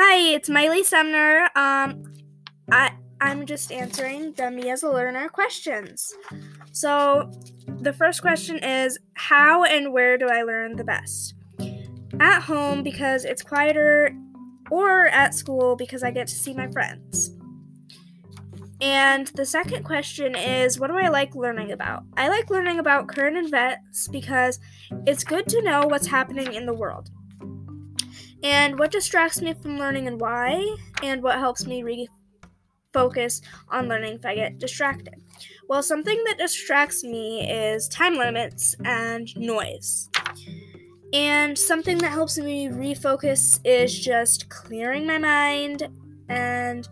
Hi, it's Miley Sumner. Um, I I'm just answering the me as a learner questions. So, the first question is how and where do I learn the best? At home because it's quieter, or at school because I get to see my friends. And the second question is what do I like learning about? I like learning about current events because it's good to know what's happening in the world. And what distracts me from learning and why, and what helps me refocus on learning if I get distracted. Well, something that distracts me is time limits and noise. And something that helps me refocus is just clearing my mind and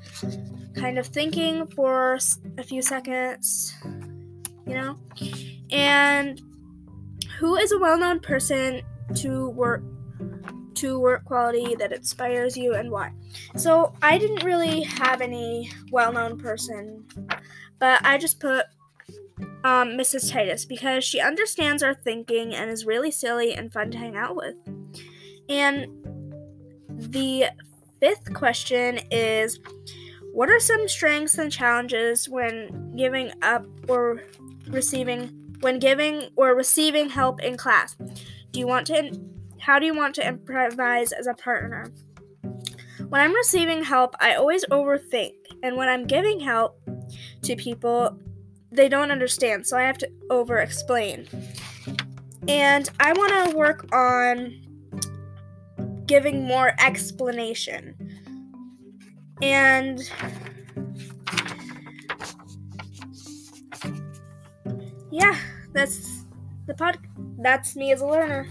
kind of thinking for a few seconds, you know? And who is a well known person to work to work quality that inspires you and why? So I didn't really have any well known person, but I just put um, Mrs. Titus because she understands our thinking and is really silly and fun to hang out with. And the fifth question is What are some strengths and challenges when giving up or receiving when giving or receiving help in class? Do you want to how do you want to improvise as a partner? When I'm receiving help, I always overthink, and when I'm giving help to people, they don't understand, so I have to over explain. And I want to work on giving more explanation. And yeah, that's the pod that's me as a learner.